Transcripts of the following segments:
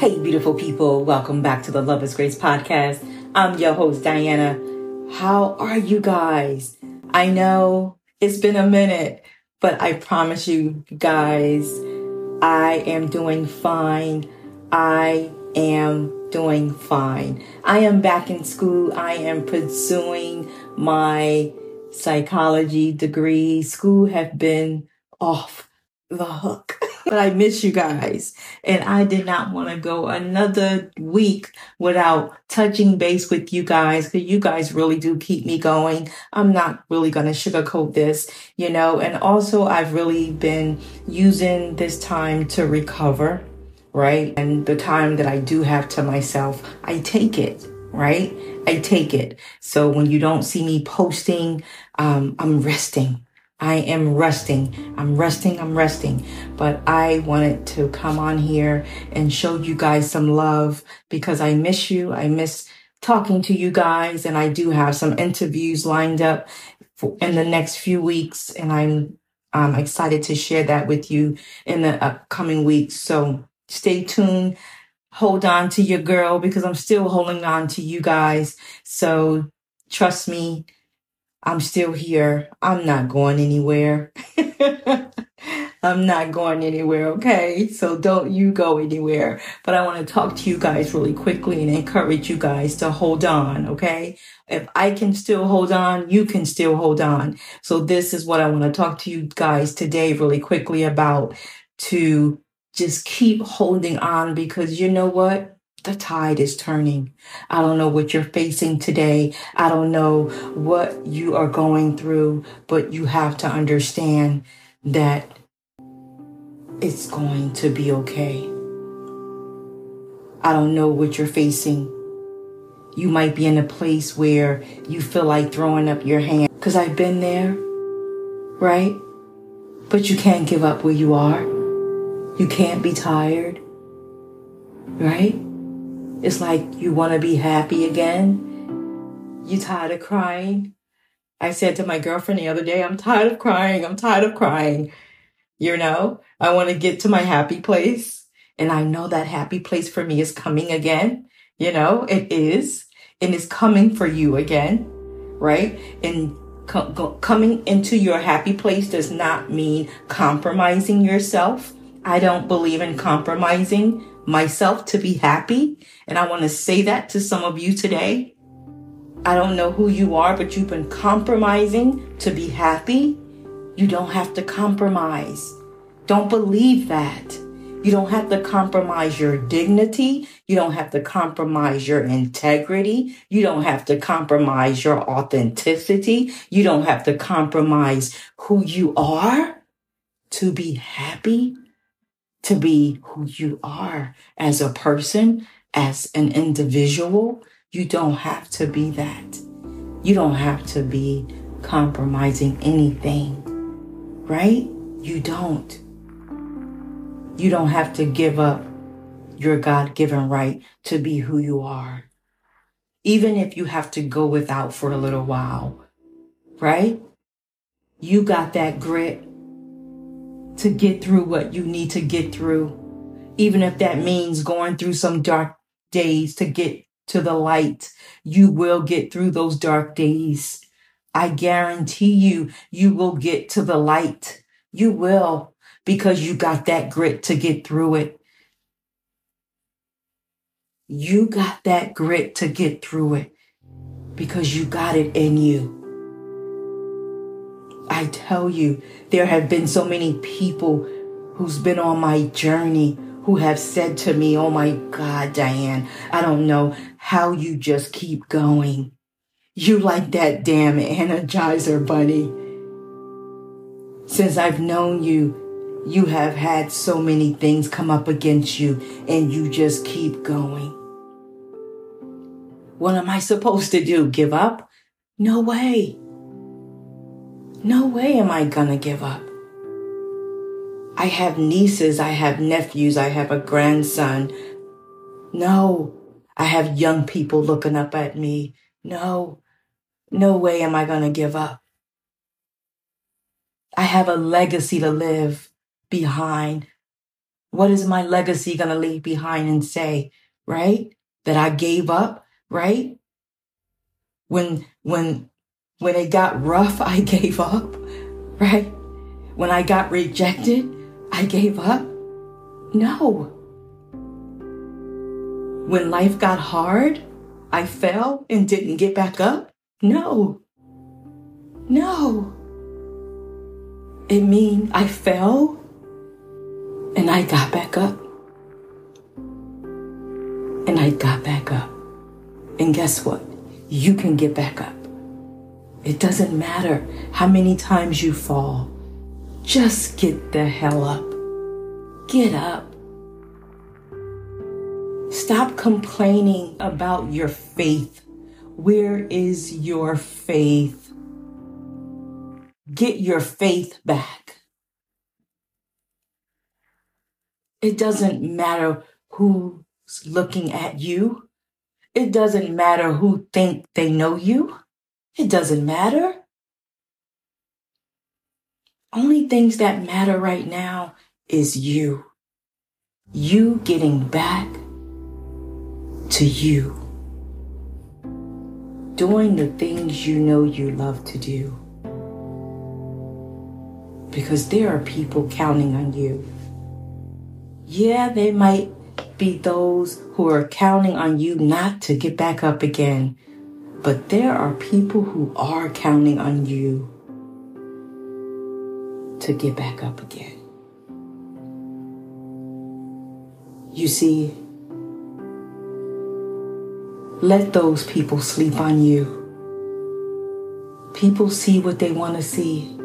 Hey, beautiful people, welcome back to the Love is Grace podcast. I'm your host, Diana. How are you guys? I know it's been a minute, but I promise you guys, I am doing fine. I am doing fine. I am back in school. I am pursuing my psychology degree. School have been off the hook. but I miss you guys. And I did not want to go another week without touching base with you guys because you guys really do keep me going. I'm not really going to sugarcoat this, you know, and also I've really been using this time to recover, right? And the time that I do have to myself, I take it right? I take it. So when you don't see me posting, um, I'm resting. I am resting. I'm resting. I'm resting. But I wanted to come on here and show you guys some love because I miss you. I miss talking to you guys and I do have some interviews lined up in the next few weeks and I'm um, excited to share that with you in the upcoming weeks. So stay tuned. Hold on to your girl because I'm still holding on to you guys. So trust me, I'm still here. I'm not going anywhere. I'm not going anywhere, okay? So don't you go anywhere. But I want to talk to you guys really quickly and encourage you guys to hold on, okay? If I can still hold on, you can still hold on. So this is what I want to talk to you guys today really quickly about to just keep holding on because you know what? The tide is turning. I don't know what you're facing today. I don't know what you are going through, but you have to understand that it's going to be okay. I don't know what you're facing. You might be in a place where you feel like throwing up your hand because I've been there, right? But you can't give up where you are. You can't be tired, right? It's like you want to be happy again. You tired of crying. I said to my girlfriend the other day, I'm tired of crying. I'm tired of crying. You know, I want to get to my happy place. And I know that happy place for me is coming again. You know, it is. And it's coming for you again. Right. And co- coming into your happy place does not mean compromising yourself. I don't believe in compromising myself to be happy. And I want to say that to some of you today. I don't know who you are, but you've been compromising to be happy. You don't have to compromise. Don't believe that. You don't have to compromise your dignity. You don't have to compromise your integrity. You don't have to compromise your authenticity. You don't have to compromise who you are to be happy to be who you are as a person, as an individual. You don't have to be that. You don't have to be compromising anything, right? You don't. You don't have to give up your God given right to be who you are. Even if you have to go without for a little while, right? You got that grit to get through what you need to get through, even if that means going through some dark days to get to the light. You will get through those dark days. I guarantee you, you will get to the light. You will because you got that grit to get through it. You got that grit to get through it because you got it in you. I tell you, there have been so many people who's been on my journey who have said to me, Oh my God, Diane, I don't know how you just keep going. You like that damn energizer bunny. Since I've known you, you have had so many things come up against you and you just keep going. What am I supposed to do? Give up? No way. No way am I gonna give up. I have nieces, I have nephews, I have a grandson. No, I have young people looking up at me. No, no way am I gonna give up. I have a legacy to live behind. What is my legacy going to leave behind and say, right? That I gave up, right? When, when, when it got rough, I gave up, right? When I got rejected, I gave up. No. When life got hard, I fell and didn't get back up. No. No. It mean I fell and I got back up. And I got back up. And guess what? You can get back up. It doesn't matter how many times you fall. Just get the hell up. Get up. Stop complaining about your faith. Where is your faith? Get your faith back. It doesn't matter who's looking at you. It doesn't matter who think they know you. It doesn't matter. Only things that matter right now is you. You getting back to you. Doing the things you know you love to do. Because there are people counting on you. Yeah, they might be those who are counting on you not to get back up again. But there are people who are counting on you to get back up again. You see, let those people sleep on you. People see what they want to see.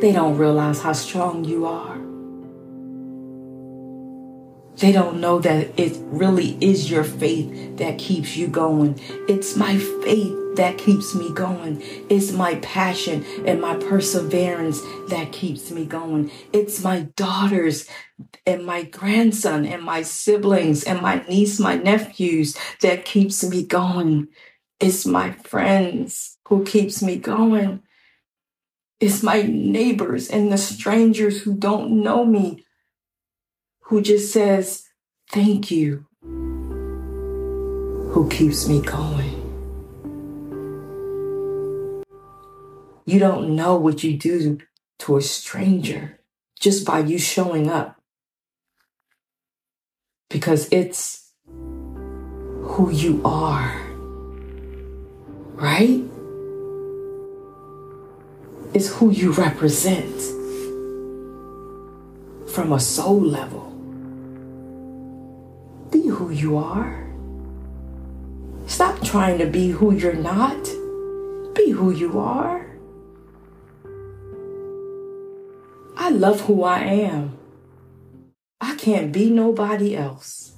They don't realize how strong you are. They don't know that it really is your faith that keeps you going. It's my faith that keeps me going. It's my passion and my perseverance that keeps me going. It's my daughters and my grandson and my siblings and my niece, my nephews that keeps me going. It's my friends who keeps me going. It's my neighbors and the strangers who don't know me who just says, thank you, who keeps me going. You don't know what you do to a stranger just by you showing up. Because it's who you are, right? It's who you represent from a soul level. You are. Stop trying to be who you're not. Be who you are. I love who I am. I can't be nobody else.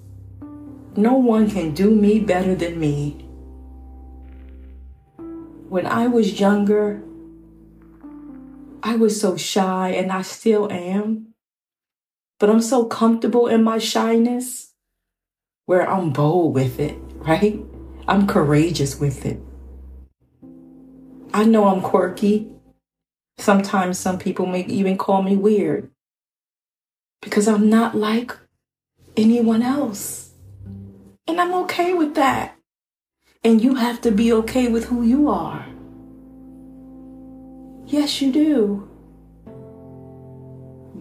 No one can do me better than me. When I was younger, I was so shy and I still am. But I'm so comfortable in my shyness where I'm bold with it, right? I'm courageous with it. I know I'm quirky. Sometimes some people may even call me weird because I'm not like anyone else. And I'm okay with that. And you have to be okay with who you are. Yes, you do.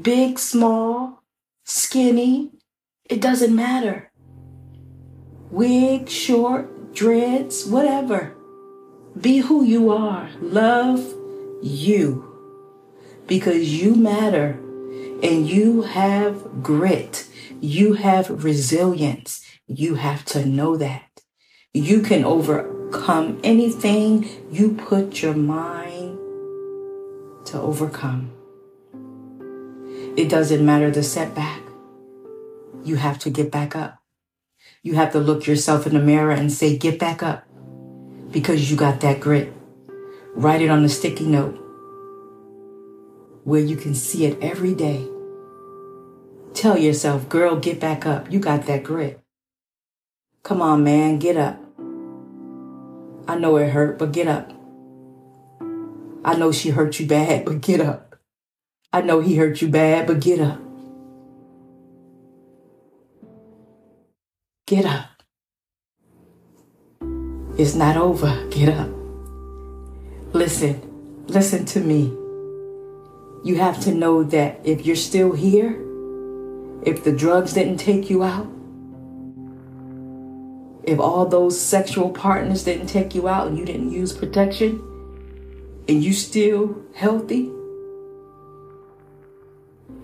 Big, small, skinny, it doesn't matter. Wig, short, dreads, whatever. Be who you are. Love you because you matter and you have grit. You have resilience. You have to know that. You can overcome anything you put your mind to overcome. It doesn't matter the setback. You have to get back up. You have to look yourself in the mirror and say, get back up because you got that grit. Write it on a sticky note where you can see it every day. Tell yourself, girl, get back up. You got that grit. Come on, man, get up. I know it hurt, but get up. I know she hurt you bad, but get up. I know he hurt you bad, but get up. Get up. It's not over. Get up. Listen, listen to me. You have to know that if you're still here, if the drugs didn't take you out, if all those sexual partners didn't take you out and you didn't use protection, and you still healthy,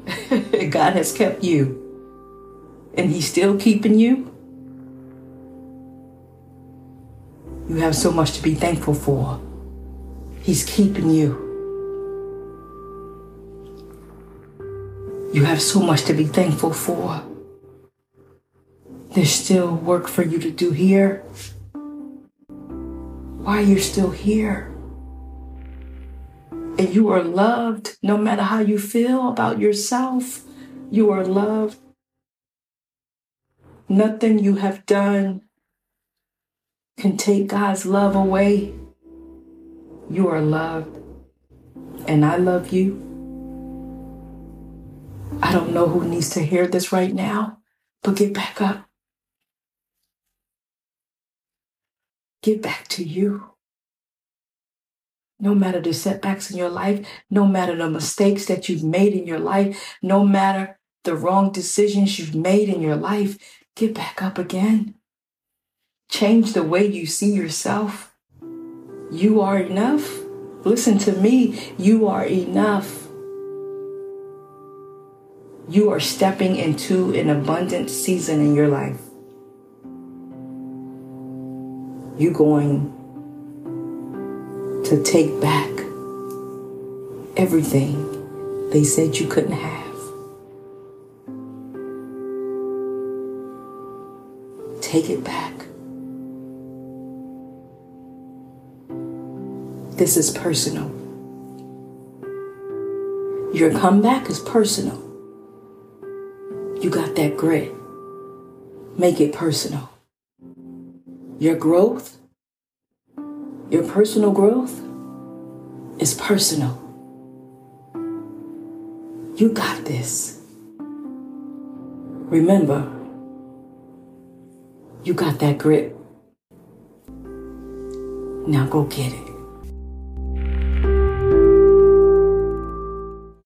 God has kept you. And He's still keeping you. You have so much to be thankful for. He's keeping you. You have so much to be thankful for. There's still work for you to do here. Why you're still here. And you are loved no matter how you feel about yourself. You are loved. Nothing you have done can take God's love away. You are loved. And I love you. I don't know who needs to hear this right now, but get back up. Get back to you. No matter the setbacks in your life, no matter the mistakes that you've made in your life, no matter the wrong decisions you've made in your life, get back up again. Change the way you see yourself. You are enough. Listen to me. You are enough. You are stepping into an abundant season in your life. You're going to take back everything they said you couldn't have. Take it back. This is personal. Your comeback is personal. You got that grit. Make it personal. Your growth, your personal growth is personal. You got this. Remember, you got that grit. Now go get it.